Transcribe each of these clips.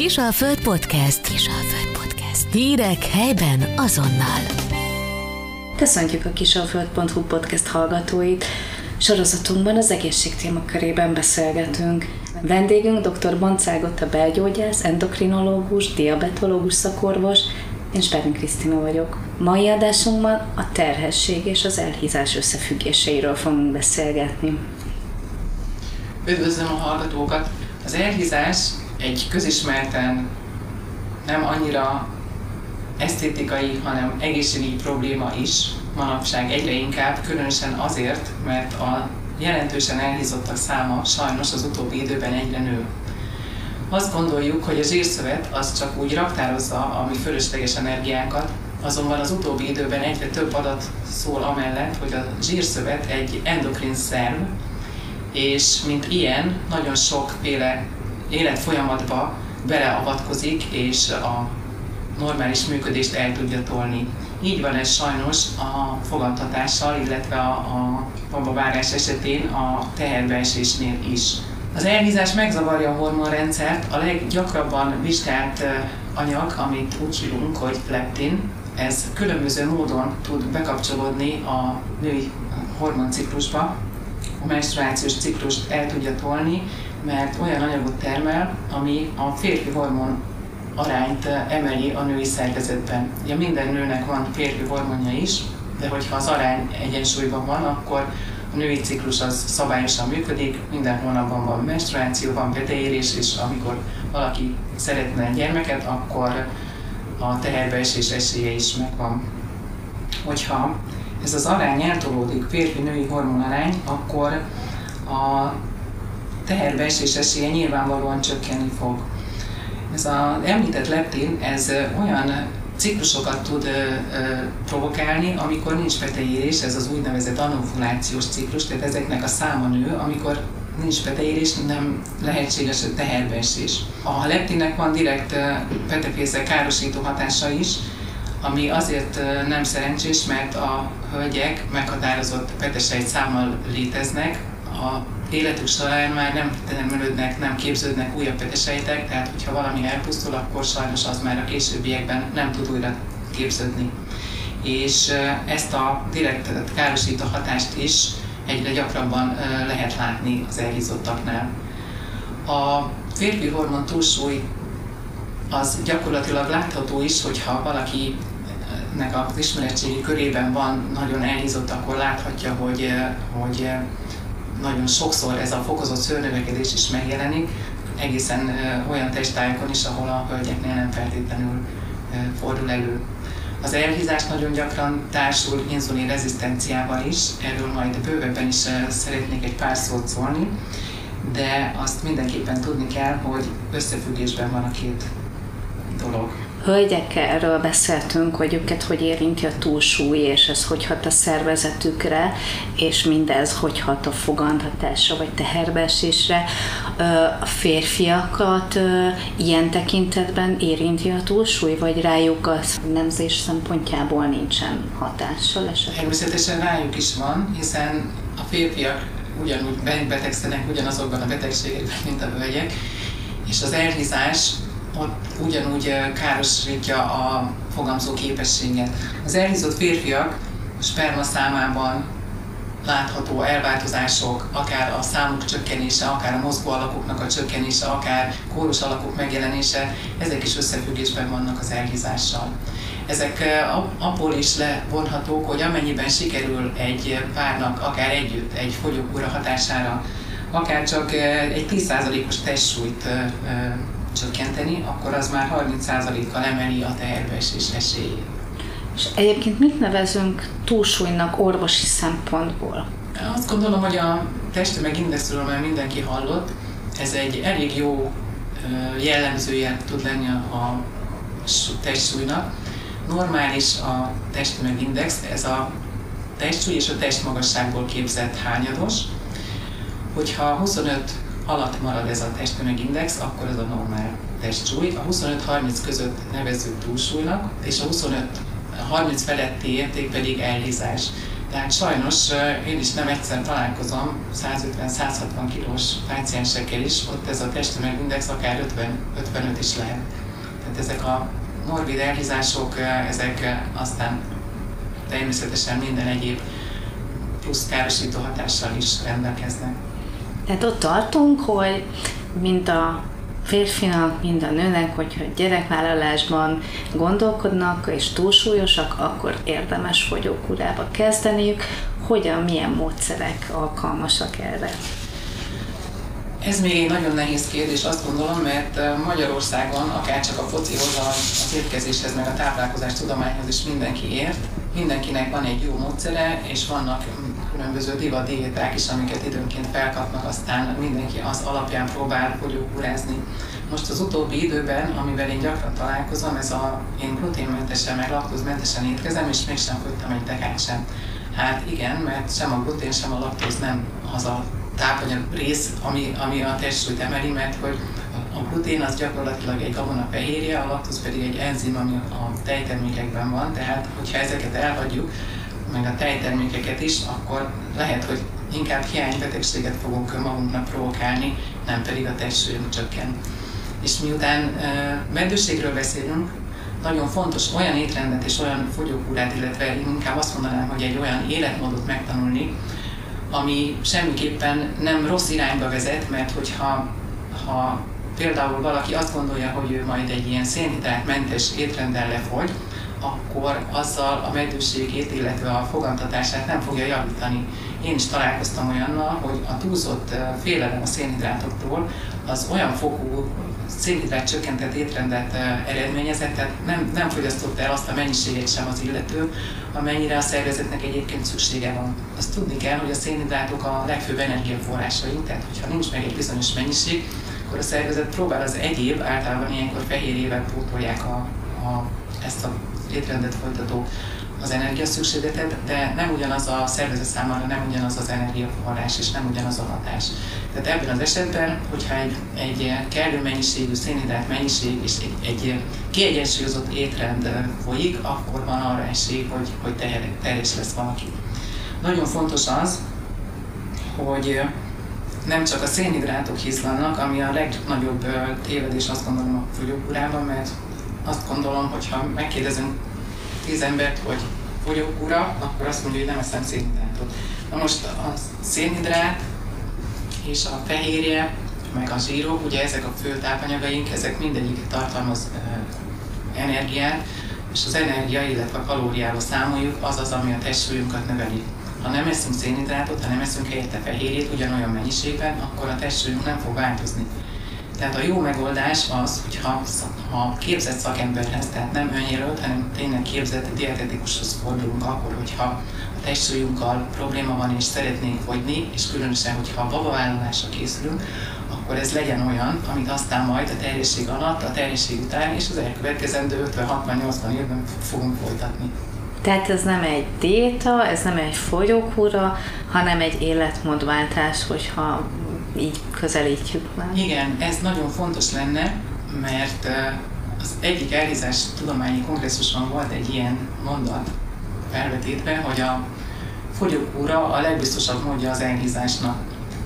Kisalföld Podcast. Kisalföld Podcast. Hírek helyben azonnal. Köszöntjük a kisalföld.hu podcast hallgatóit. Sorozatunkban az egészség témakörében beszélgetünk. Vendégünk dr. Boncágot, a belgyógyász, endokrinológus, diabetológus szakorvos, én Sperrin Krisztina vagyok. Mai adásunkban a terhesség és az elhízás összefüggéseiről fogunk beszélgetni. Üdvözlöm a hallgatókat! Az elhízás egy közismerten nem annyira esztétikai, hanem egészségügyi probléma is manapság egyre inkább, különösen azért, mert a jelentősen elhízottak száma sajnos az utóbbi időben egyre nő. Azt gondoljuk, hogy a zsírszövet az csak úgy raktározza a mi fölösleges energiánkat, azonban az utóbbi időben egyre több adat szól amellett, hogy a zsírszövet egy endokrin szerv, és mint ilyen nagyon sokféle életfolyamatba beleavatkozik, és a normális működést el tudja tolni. Így van ez sajnos a fogadtatással, illetve a, a babavárás esetén a teherbeesésnél is. Az elhízás megzavarja a hormonrendszert, a leggyakrabban vizsgált anyag, amit úgy hívunk, hogy leptin, ez különböző módon tud bekapcsolódni a női hormonciklusba, a menstruációs ciklust el tudja tolni, mert olyan anyagot termel, ami a férfi hormon arányt emeli a női szervezetben. Ugye minden nőnek van férfi hormonja is, de hogyha az arány egyensúlyban van, akkor a női ciklus az szabályosan működik, minden hónapban van menstruáció, van beteérés, és amikor valaki szeretne gyermeket, akkor a teherbeesés esélye is megvan. Hogyha ez az arány eltolódik, férfi-női hormonarány, akkor a teherbeesés esélye nyilvánvalóan csökkenni fog. Ez az említett leptin, ez olyan ciklusokat tud ö, ö, provokálni, amikor nincs beteérés, ez az úgynevezett anovulációs ciklus, tehát ezeknek a száma nő, amikor nincs beteérés, nem lehetséges a teherbeesés. A leptinnek van direkt petefészek károsító hatása is, ami azért nem szerencsés, mert a hölgyek meghatározott petesejt számmal léteznek, a életük során már nem termelődnek, nem képződnek újabb petesejtek, tehát hogyha valami elpusztul, akkor sajnos az már a későbbiekben nem tud újra képződni. És ezt a direkt károsító hatást is egyre gyakrabban lehet látni az elhízottaknál. A férfi hormon túlsúly az gyakorlatilag látható is, hogyha valaki nek az ismeretségi körében van nagyon elhízott, akkor láthatja, hogy, hogy nagyon sokszor ez a fokozott szőrnövekedés is megjelenik, egészen olyan testályokon is, ahol a hölgyeknél nem feltétlenül fordul elő. Az elhízás nagyon gyakran társul inzulin rezisztenciával is, erről majd bővebben is szeretnék egy pár szót szólni, de azt mindenképpen tudni kell, hogy összefüggésben van a két dolog hölgyekről beszéltünk, hogy őket hogy érinti a túlsúly, és ez hogy hat a szervezetükre, és mindez hogy hat a fogantatásra, vagy teherbeesésre. A férfiakat ilyen tekintetben érinti a túlsúly, vagy rájuk a nemzés szempontjából nincsen hatással esetleg? Természetesen rájuk is van, hiszen a férfiak ugyanúgy betegszenek ugyanazokban a betegségekben, mint a hölgyek, és az elhízás ugyanúgy károsítja a fogamzó képességet. Az elhízott férfiak a sperma számában látható elváltozások, akár a számuk csökkenése, akár a mozgó alakoknak a csökkenése, akár kórus alakok megjelenése, ezek is összefüggésben vannak az elhízással. Ezek abból is levonhatók, hogy amennyiben sikerül egy párnak akár együtt, egy fogyókúra hatására, akár csak egy 10%-os testsúlyt csökkenteni, akkor az már 30%-kal emeli a teherbeesés esélyét. És egyébként mit nevezünk túlsúlynak orvosi szempontból? Azt gondolom, hogy a testtömegindexről már mindenki hallott. Ez egy elég jó jellemzője tud lenni a testsúlynak. Normális a testtömegindex, ez a testsúly és a testmagasságból képzett hányados. Hogyha 25 alatt marad ez a testtömegindex, akkor ez a normál testsúly. A 25-30 között nevezzük túlsúlynak, és a 25-30 feletti érték pedig elhízás. Tehát sajnos én is nem egyszer találkozom 150-160 kilós páciensekkel is, ott ez a testtömegindex akár 50, 55 is lehet. Tehát ezek a morbid elhízások, ezek aztán természetesen minden egyéb plusz károsító hatással is rendelkeznek. Tehát ott tartunk, hogy mint a férfinak, mind a nőnek, hogyha gyerekvállalásban gondolkodnak és túlsúlyosak, akkor érdemes fogyókúrába kezdeniük. Hogyan, milyen módszerek alkalmasak erre? Ez még egy nagyon nehéz kérdés, azt gondolom, mert Magyarországon akár csak a focihoz, az étkezéshez, meg a táplálkozás tudományhoz is mindenki ért. Mindenkinek van egy jó módszere, és vannak különböző divat diéták is, amiket időnként felkapnak, aztán mindenki az alapján próbál fogyókúrázni. Most az utóbbi időben, amivel én gyakran találkozom, ez a én gluténmentesen, meg laktózmentesen étkezem, és mégsem fogytam egy tekát sem. Hát igen, mert sem a glutén, sem a laktóz nem az a tápanyag rész, ami, ami a testsúlyt emeli, mert hogy a glutén az gyakorlatilag egy fehérje, a laktóz pedig egy enzim, ami a tejtermékekben van, tehát hogyha ezeket elhagyjuk, meg a tejtermékeket is, akkor lehet, hogy inkább hiánybetegséget fogunk magunknak provokálni, nem pedig a testsúlyunk csökken. És miután meddőségről beszélünk, nagyon fontos olyan étrendet és olyan fogyókúrát, illetve én inkább azt mondanám, hogy egy olyan életmódot megtanulni, ami semmiképpen nem rossz irányba vezet, mert hogyha ha például valaki azt gondolja, hogy ő majd egy ilyen szénhidrátmentes étrenddel lefogy, akkor azzal a meddőségét, illetve a fogantatását nem fogja javítani. Én is találkoztam olyannal, hogy a túlzott félelem a szénhidrátoktól az olyan fokú szénhidrát csökkentett étrendet eredményezett, tehát nem, nem fogyasztotta el azt a mennyiséget sem az illető, amennyire a szervezetnek egyébként szüksége van. Azt tudni kell, hogy a szénhidrátok a legfőbb energiaforrásaink, tehát hogyha nincs meg egy bizonyos mennyiség, akkor a szervezet próbál az egyéb, általában ilyenkor fehérjével pótolják a, a, ezt a étrendet folytató az energiaszükségletet, de nem ugyanaz a szervezet számára, nem ugyanaz az energiaforrás, és nem ugyanaz a hatás. Tehát ebben az esetben, hogyha egy, egy kellő mennyiségű szénhidrát mennyiség és egy, egy kiegyensúlyozott étrend folyik, akkor van arra esély, hogy, hogy terhes lesz valaki. Nagyon fontos az, hogy nem csak a szénhidrátok hízlannak, ami a legnagyobb tévedés azt gondolom a fogyókúrában, mert azt gondolom, hogy ha megkérdezünk tíz embert, hogy fogyókúra, akkor azt mondja, hogy nem eszem szénhidrátot. Na most a szénhidrát és a fehérje, meg a zsírok, ugye ezek a fő tápanyagaink, ezek mindegyik tartalmaz energiát, és az energia, illetve a kalóriába számoljuk, az az, ami a testsúlyunkat növeli. Ha nem eszünk szénhidrátot, ha nem eszünk helyette fehérjét ugyanolyan mennyiségben, akkor a testsúlyunk nem fog változni. Tehát a jó megoldás az, hogyha ha képzett szakemberhez, tehát nem önjelölt, hanem tényleg képzett dietetikushoz fordulunk akkor, hogyha a testsúlyunkkal probléma van és szeretnénk fogyni, és különösen, hogyha a babavállalásra készülünk, akkor ez legyen olyan, amit aztán majd a terjesség alatt, a terjesség után és az elkövetkezendő 50-60-80 évben fogunk folytatni. Tehát ez nem egy diéta, ez nem egy fogyókúra, hanem egy életmódváltás, hogyha így közelítjük meg. Igen, ez nagyon fontos lenne, mert az egyik elhízás tudományi kongresszuson volt egy ilyen mondat felvetítve, hogy a fogyókúra a legbiztosabb módja az elhízásnak.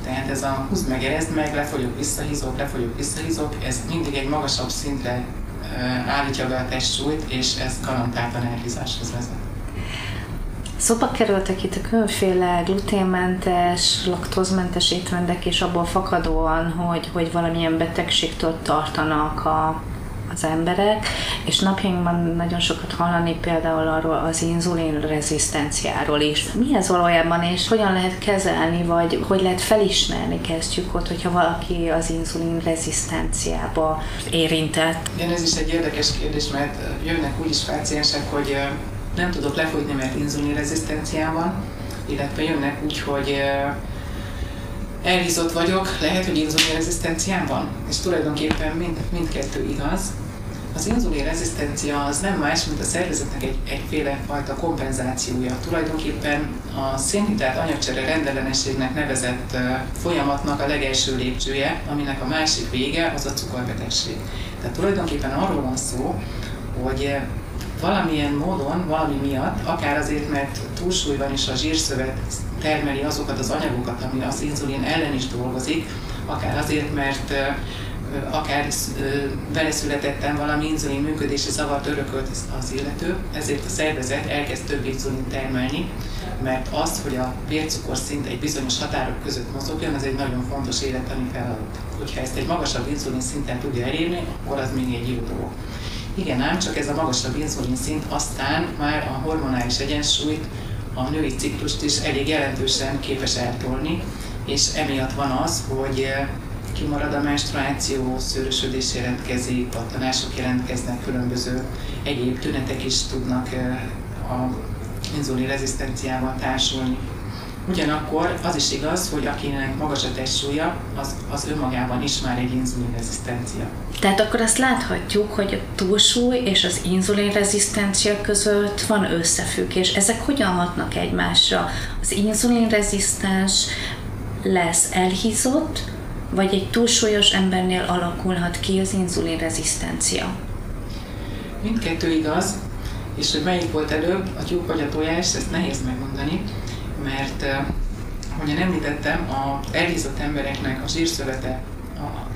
Tehát ez a húzd meg, erezd meg, lefogyok, visszahízok, lefogyok, visszahízok, ez mindig egy magasabb szintre állítja be a testsúlyt, és ez garantáltan elhízáshoz vezet. Szóba kerültek itt a különféle gluténmentes, laktózmentes étrendek, és abból fakadóan, hogy, hogy valamilyen betegségtől tartanak a, az emberek, és napjainkban nagyon sokat hallani például arról az inzulin rezisztenciáról is. Mi ez valójában, és hogyan lehet kezelni, vagy hogy lehet felismerni, kezdjük ott, hogyha valaki az inzulin rezisztenciába érintett? Igen, ez is egy érdekes kérdés, mert jönnek úgy is páciensek, hogy nem tudok lefogyni, mert inzulinrezisztenciám van, illetve jönnek úgy, hogy elhízott vagyok, lehet, hogy inzulinrezisztenciám van, és tulajdonképpen mind, mindkettő igaz. Az inzulinrezisztencia az nem más, mint a szervezetnek egy, egyféle fajta kompenzációja. Tulajdonképpen a szénhidrát anyagcsere rendellenességnek nevezett folyamatnak a legelső lépcsője, aminek a másik vége az a cukorbetegség. Tehát tulajdonképpen arról van szó, hogy valamilyen módon, valami miatt, akár azért, mert túlsúly van és a zsírszövet termeli azokat az anyagokat, ami az inzulin ellen is dolgozik, akár azért, mert akár vele valami inzulin működési zavart örökölt az illető, ezért a szervezet elkezd több inzulin termelni, mert az, hogy a vércukorszint egy bizonyos határok között mozogjon, ez egy nagyon fontos élettani feladat. Hogyha ezt egy magasabb inzulin szinten tudja elérni, akkor az még egy jó dolog. Igen, ám csak ez a magasabb inzulin szint aztán már a hormonális egyensúlyt, a női ciklust is elég jelentősen képes eltolni, és emiatt van az, hogy kimarad a menstruáció, szőrösödés jelentkezik, pattanások jelentkeznek, különböző egyéb tünetek is tudnak a inzulin rezisztenciával társulni. Ugyanakkor az is igaz, hogy akinek magas a testsúlya, az, az önmagában is már egy inzulinrezisztencia. Tehát akkor azt láthatjuk, hogy a túlsúly és az inzulinrezisztencia között van összefüggés. Ezek hogyan hatnak egymásra? Az inzulinrezisztens lesz elhízott, vagy egy túlsúlyos embernél alakulhat ki az inzulinrezisztencia? Mindkettő igaz, és hogy melyik volt előbb, a tyúk vagy a tojás, ezt nehéz megmondani, mert eh, ahogyan említettem, a elhízott embereknek a zsírszövete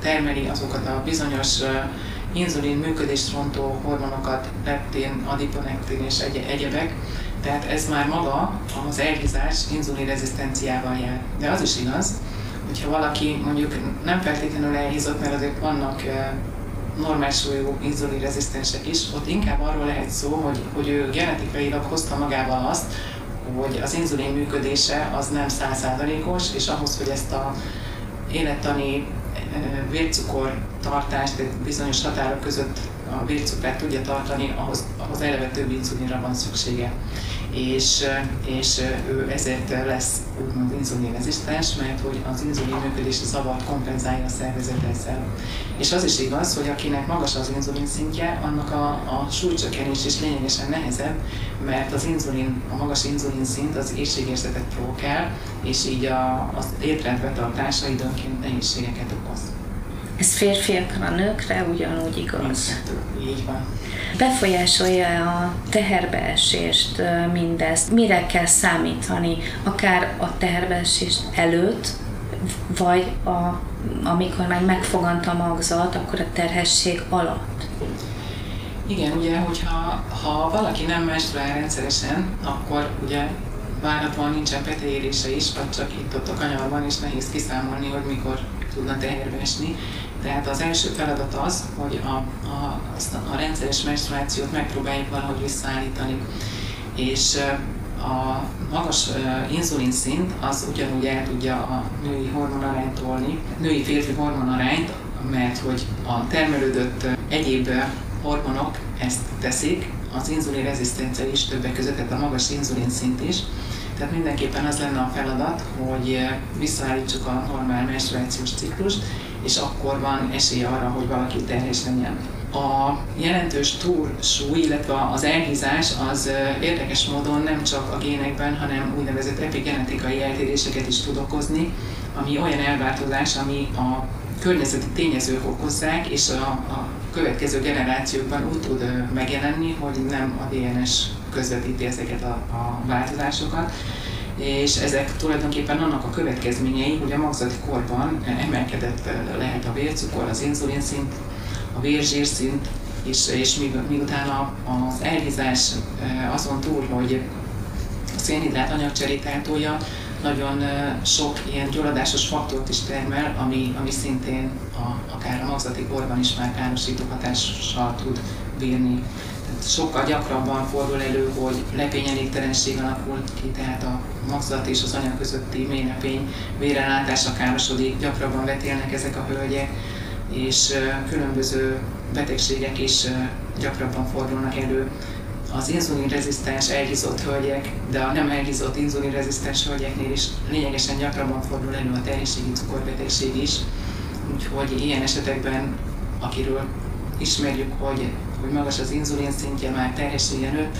termeli azokat a bizonyos eh, inzulin működést rontó hormonokat, leptin, adiponektin és egy- egyebek, tehát ez már maga az elhízás inzulin rezisztenciával jár. De az is igaz, hogyha valaki mondjuk nem feltétlenül elhízott, mert azért vannak eh, normál súlyú inzulinrezisztensek is, ott inkább arról lehet szó, hogy, hogy ő genetikailag hozta magával azt, hogy az inzulin működése az nem százszázalékos, és ahhoz, hogy ezt a élettani vércukor tartást egy bizonyos határok között a vércukrát tudja tartani, ahhoz, ahhoz eleve több inzulinra van szüksége és, és ő ezért lesz úgymond inzulinrezisztens, mert hogy az inzulin működési zavart kompenzálja a szervezet ezzel. És az is igaz, hogy akinek magas az inzulin szintje, annak a, a súlycsökkenés is lényegesen nehezebb, mert az inzulin, a magas inzulin szint az éjségérzetet provokál, és így a, az étrend betartása időnként nehézségeket okoz. Ez férfiakra, nőkre ugyanúgy igaz. Így van. Befolyásolja a teherbeesést mindezt? Mire kell számítani? Akár a teherbeesés előtt, vagy a, amikor már megfogant a magzat, akkor a terhesség alatt? Igen, ugye, hogyha ha valaki nem menstruál rendszeresen, akkor ugye várhatóan nincsen peteérése is, vagy csak itt ott a kanyarban, és nehéz kiszámolni, hogy mikor tudna teherbe esni. Tehát az első feladat az, hogy a, a, azt a, a rendszeres menstruációt megpróbáljuk valahogy visszaállítani. És a magas inzulin szint az ugyanúgy el tudja a női hormonarányt tolni, női férfi hormonarányt, mert hogy a termelődött egyéb hormonok ezt teszik, az inzulin rezisztencia is többek között, tehát a magas inzulin szint is. Tehát mindenképpen az lenne a feladat, hogy visszaállítsuk a normál menstruációs ciklust, és akkor van esély arra, hogy valaki terhes legyen. A jelentős túlsúly, illetve az elhízás az érdekes módon nem csak a génekben, hanem úgynevezett epigenetikai eltéréseket is tud okozni, ami olyan elváltozás, ami a környezeti tényezők okozzák, és a, a következő generációkban úgy tud megjelenni, hogy nem a DNS közvetíti ezeket a, a változásokat, és ezek tulajdonképpen annak a következményei, hogy a magzati korban emelkedett lehet a vércukor, az inzulinszint, a vérzsérszint, és, és miután az elhízás eh, azon túl, hogy a szénhidrát anyagcserét nagyon eh, sok ilyen gyulladásos faktort is termel, ami, ami szintén a, akár a magzati korban is már károsító hatással tud bírni sokkal gyakrabban fordul elő, hogy lepényelégtelenség alakul ki, tehát a magzat és az anya közötti mélylepény vérellátása károsodik, gyakrabban vetélnek ezek a hölgyek, és különböző betegségek is gyakrabban fordulnak elő. Az inzulinrezisztens elhízott hölgyek, de a nem elhízott inzulinrezisztens hölgyeknél is lényegesen gyakrabban fordul elő a terhességi cukorbetegség is. Úgyhogy ilyen esetekben, akiről ismerjük, hogy hogy magas az inzulin szintje már terhességen előtt,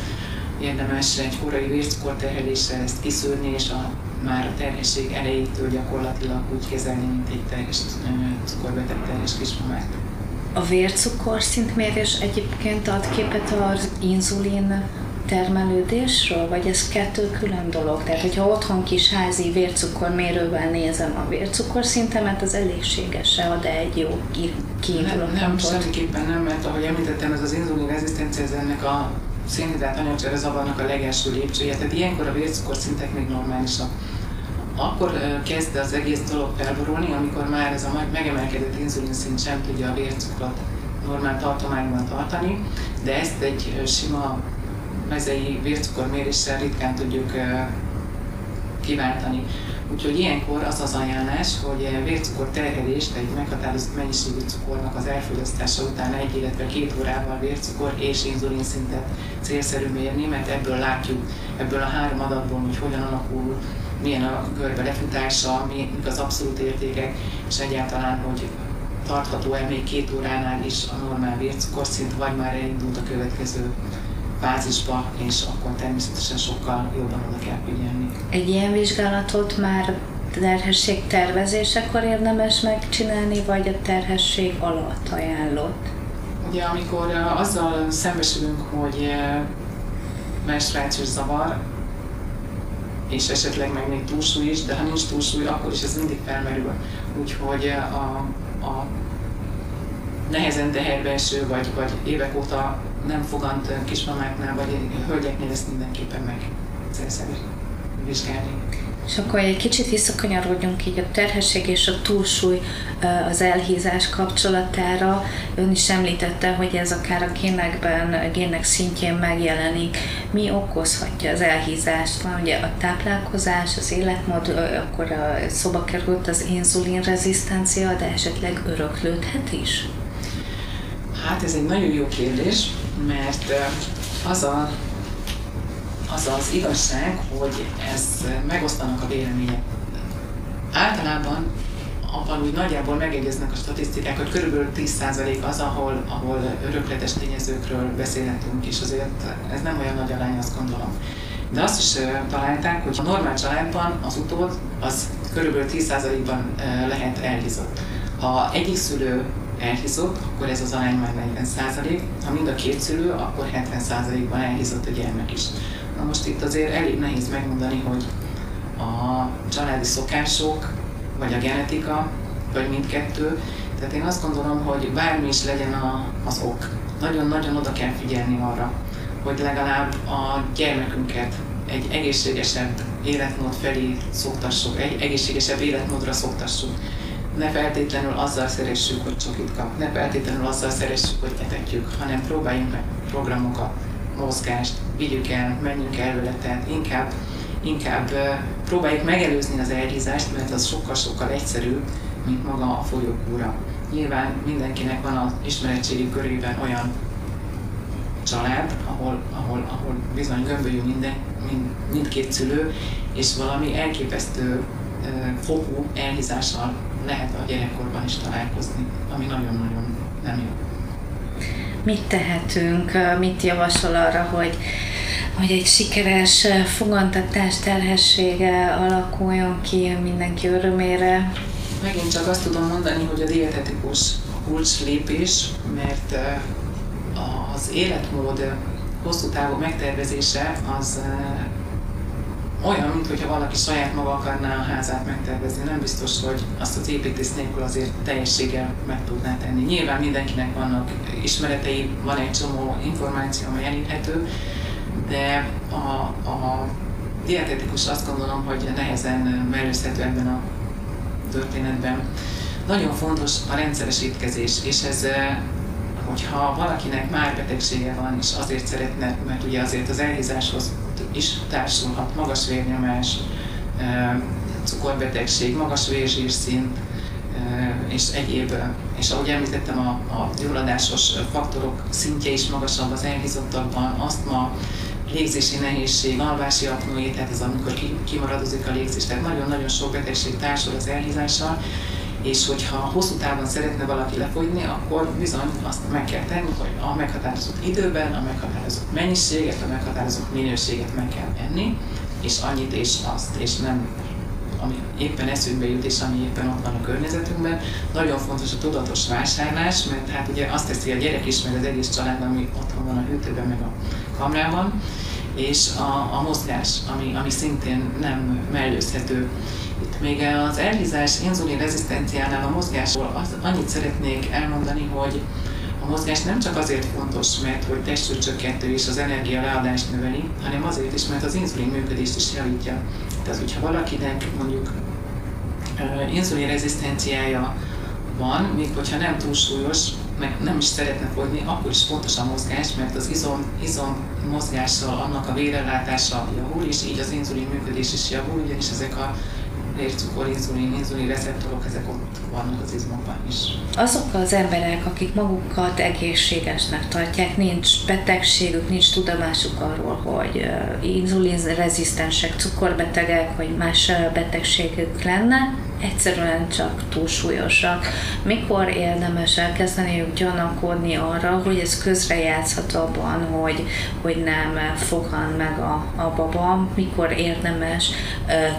érdemes egy korai vércukorterheléssel ezt kiszűrni, és a, már a terhesség elejétől gyakorlatilag úgy kezelni, mint egy terhes, cukorbeteg terhes kismamát. A vércukorszintmérés egyébként ad képet az inzulin termelődésről, vagy ez kettő külön dolog? Tehát, hogyha otthon kis házi vércukormérővel nézem a vércukorszintemet, az elégséges-e ad egy jó kiinduló Nem, nem semmiképpen nem, mert ahogy említettem, ez az inzulin rezisztencia, ez ennek a szénhidrát anyagcsere zavarnak a legelső lépcsője, tehát ilyenkor a vércukorszintek még normálisak. Akkor kezd az egész dolog felborulni, amikor már ez a megemelkedett inzulinszint sem tudja a vércukrot normál tartományban tartani, de ezt egy sima mezei vércukorméréssel ritkán tudjuk kiváltani. Úgyhogy ilyenkor az az ajánlás, hogy vércukor terhelést egy meghatározott mennyiségű cukornak az elfogyasztása után egy, illetve két órával vércukor és inzulinszintet célszerű mérni, mert ebből látjuk, ebből a három adatból, hogy hogyan alakul, milyen a körbe lefutása, mik az abszolút értékek, és egyáltalán, hogy tartható-e még két óránál is a normál vércukorszint, vagy már elindult a következő fázisba, és akkor természetesen sokkal jobban oda kell figyelni. Egy ilyen vizsgálatot már terhesség tervezésekor érdemes megcsinálni, vagy a terhesség alatt ajánlott? Ugye amikor azzal szembesülünk, hogy menstruációs zavar, és esetleg meg még túlsúly is, de ha nincs túlsúly, akkor is ez mindig felmerül. Úgyhogy a, a nehezen teherbe eső, vagy, vagy évek óta nem fogant kismamáknál, vagy hölgyeknél ezt mindenképpen meg célszerű vizsgálni. És akkor egy kicsit visszakanyarodjunk így a terhesség és a túlsúly az elhízás kapcsolatára. Ön is említette, hogy ez akár a génekben, a gének szintjén megjelenik. Mi okozhatja az elhízást? Van ugye a táplálkozás, az életmód, akkor a szoba került az inzulin rezisztencia, de esetleg öröklődhet is? Hát ez egy nagyon jó kérdés, mert az a, az, az igazság, hogy ez megosztanak a vélemények. Általában abban úgy nagyjából megegyeznek a statisztikák, hogy körülbelül 10% az, ahol, ahol örökletes tényezőkről beszélhetünk, és azért ez nem olyan nagy arány, azt gondolom. De azt is találták, hogy a normál családban az utód az körülbelül 10%-ban lehet elhízott. Ha egyik szülő elhízott, akkor ez az arány már 40 százalék, ha mind a két szülő, akkor 70 százalékban elhízott a gyermek is. Na most itt azért elég nehéz megmondani, hogy a családi szokások, vagy a genetika, vagy mindkettő. Tehát én azt gondolom, hogy bármi is legyen a, az ok, nagyon-nagyon oda kell figyelni arra, hogy legalább a gyermekünket egy egészségesebb életmód felé szoktassuk, egy egészségesebb életmódra szoktassuk ne feltétlenül azzal szeressük, hogy csokit kap, ne feltétlenül azzal szeressük, hogy etetjük, hanem próbáljunk meg programokat, mozgást, vigyük el, menjünk előle, tehát inkább, inkább próbáljuk megelőzni az elhízást, mert az sokkal-sokkal egyszerűbb, mint maga a folyókúra. Nyilván mindenkinek van az ismeretségi körében olyan család, ahol, ahol, ahol bizony gömbölyű minden, mind, mindkét szülő, és valami elképesztő fokú elhízással gyerekkorban is találkozni, ami nagyon-nagyon nem jó. Mit tehetünk, mit javasol arra, hogy hogy egy sikeres fogantatás terhessége alakuljon ki mindenki örömére? Megint csak azt tudom mondani, hogy a dietetikus kulcs lépés, mert az életmód hosszú távú megtervezése az olyan, mintha valaki saját maga akarná a házát megtervezni. Nem biztos, hogy azt az építész nélkül azért teljességgel meg tudná tenni. Nyilván mindenkinek vannak ismeretei, van egy csomó információ, ami elérhető, de a, a dietetikus azt gondolom, hogy nehezen mellőzhető ebben a történetben. Nagyon fontos a rendszeres étkezés, és ez hogyha valakinek már betegsége van, és azért szeretne, mert ugye azért az elhízáshoz is társulhat magas vérnyomás, cukorbetegség, magas vérzsírszint, és egyéb, és ahogy említettem, a, a gyulladásos faktorok szintje is magasabb az elhízottakban, asztma, légzési nehézség, alvási apnoé, tehát ez amikor kimaradozik a légzés, tehát nagyon-nagyon sok betegség társul az elhízással, és hogyha hosszú távon szeretne valaki lefogyni, akkor bizony azt meg kell tenni, hogy a meghatározott időben, a meghatározott mennyiséget, a meghatározott minőséget meg kell enni, és annyit és azt, és nem ami éppen eszünkbe jut, és ami éppen ott van a környezetünkben. Nagyon fontos a tudatos vásárlás, mert hát ugye azt teszi a gyerek is, meg az egész család, ami otthon van a hűtőben, meg a kamrában, és a, a mozgás, ami, ami szintén nem mellőzhető. Itt még az elhízás inzulin rezisztenciánál a mozgásról az, annyit szeretnék elmondani, hogy a mozgás nem csak azért fontos, mert hogy testsúlycsökkentő és az energia leadást növeli, hanem azért is, mert az inzulin működést is javítja. Tehát, hogyha valakinek mondjuk inzulin rezisztenciája van, még hogyha nem túlsúlyos, meg nem is szeretne fogyni, akkor is fontos a mozgás, mert az izom, izom mozgással annak a vérellátása javul, és így az inzulin működés is javul, ugyanis ezek a vércukor, inzulin, inzulin receptorok, ezek ott vannak az izmokban is. Azok az emberek, akik magukat egészségesnek tartják, nincs betegségük, nincs tudomásuk arról, hogy inzulinrezisztensek, cukorbetegek, vagy más betegségük lenne, egyszerűen csak túlsúlyosak. Mikor érdemes elkezdeni gyanakodni arra, hogy ez közrejátszhat abban, hogy, hogy nem fogan meg a, a baba, mikor érdemes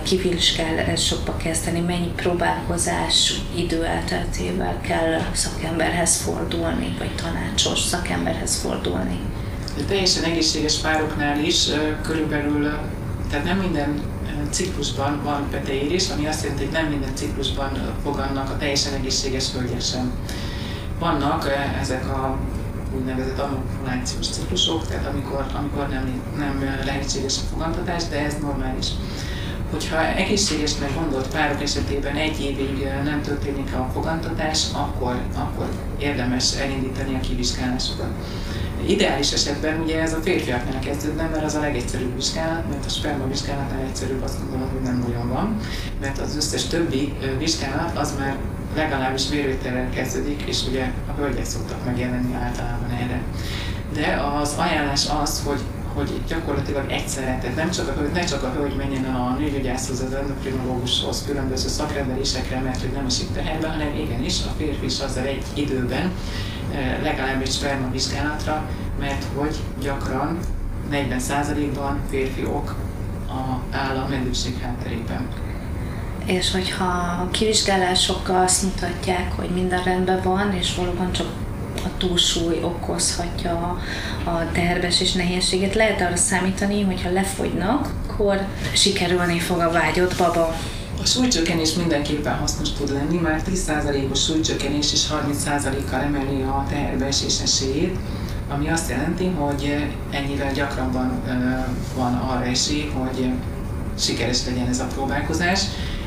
kivizsgálásokba kezdeni, mennyi próbálkozás idő elteltével kell szakemberhez fordulni, vagy tanácsos szakemberhez fordulni. A teljesen egészséges pároknál is körülbelül, tehát nem minden ciklusban van peteérés, ami azt jelenti, hogy nem minden ciklusban fogannak a teljesen egészséges hölgyek sem. Vannak ezek a úgynevezett anopulációs ciklusok, tehát amikor, amikor nem, nem lehetséges a fogantatás, de ez normális. Hogyha egészségesnek gondolt párok esetében egy évig nem történik a fogantatás, akkor, akkor érdemes elindítani a kivizsgálásokat. Ideális esetben ugye ez a férfiaknál kezdődne, mert az a legegyszerűbb vizsgálat, mert a sperma vizsgálatnál egyszerűbb azt gondolom, hogy nem nagyon van, mert az összes többi vizsgálat az már legalábbis vérvétellel kezdődik, és ugye a hölgyek szoktak megjelenni általában erre. De az ajánlás az, hogy hogy gyakorlatilag egyszerre, tehát nem csak a ne csak a hölgy menjen a nőgyógyászhoz, az endokrinológushoz, különböző szakrendelésekre, mert hogy nem esik teherbe, hanem igenis a férfi is azzal egy időben legalább egy sperma vizsgálatra, mert hogy gyakran 40%-ban férfiok a, áll a medőség hátterében. És hogyha a kivizsgálásokkal azt mutatják, hogy minden rendben van, és valóban csak a túlsúly okozhatja a terbes és nehézséget, lehet arra számítani, hogyha lefogynak, akkor sikerülni fog a vágyott baba. Súlycsökkenés mindenképpen hasznos tud lenni, már 10%-os súlycsökkenés és 30%-kal emeli a teherbeesés esélyét, ami azt jelenti, hogy ennyivel gyakrabban van arra esély, hogy sikeres legyen ez a próbálkozás,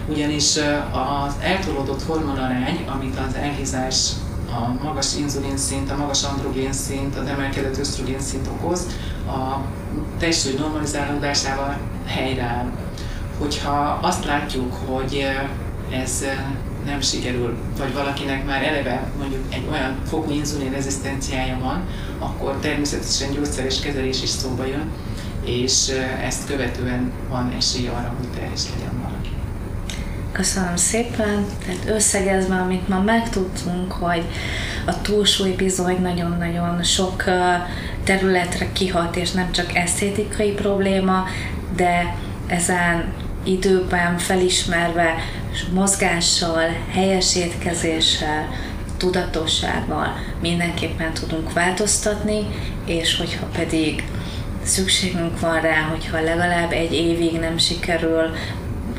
ugyanis az eltolódott hormonarány, amit az elhízás a magas inzulin szint, a magas androgén szint, az emelkedett ösztrogén szint okoz, a testsúly normalizálódásával helyreáll hogyha azt látjuk, hogy ez nem sikerül, vagy valakinek már eleve mondjuk egy olyan fokú inzulin rezisztenciája van, akkor természetesen gyógyszeres kezelés is szóba jön, és ezt követően van esély arra, hogy terhes legyen valaki. Köszönöm szépen. Tehát összegezve, amit ma megtudtunk, hogy a túlsúly bizony nagyon-nagyon sok területre kihat, és nem csak esztétikai probléma, de ezen időben felismerve, mozgással, helyes étkezéssel, tudatossággal mindenképpen tudunk változtatni, és hogyha pedig szükségünk van rá, hogyha legalább egy évig nem sikerül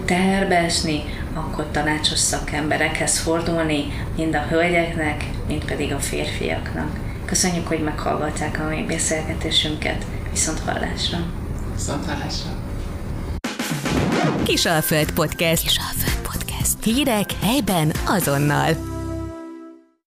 teherbe esni, akkor tanácsos szakemberekhez fordulni, mind a hölgyeknek, mind pedig a férfiaknak. Köszönjük, hogy meghallgatták a mi beszélgetésünket. Viszont hallásra! Viszont hallásra! Kisalföld Podcast. Kisalföld Podcast. Hírek helyben azonnal.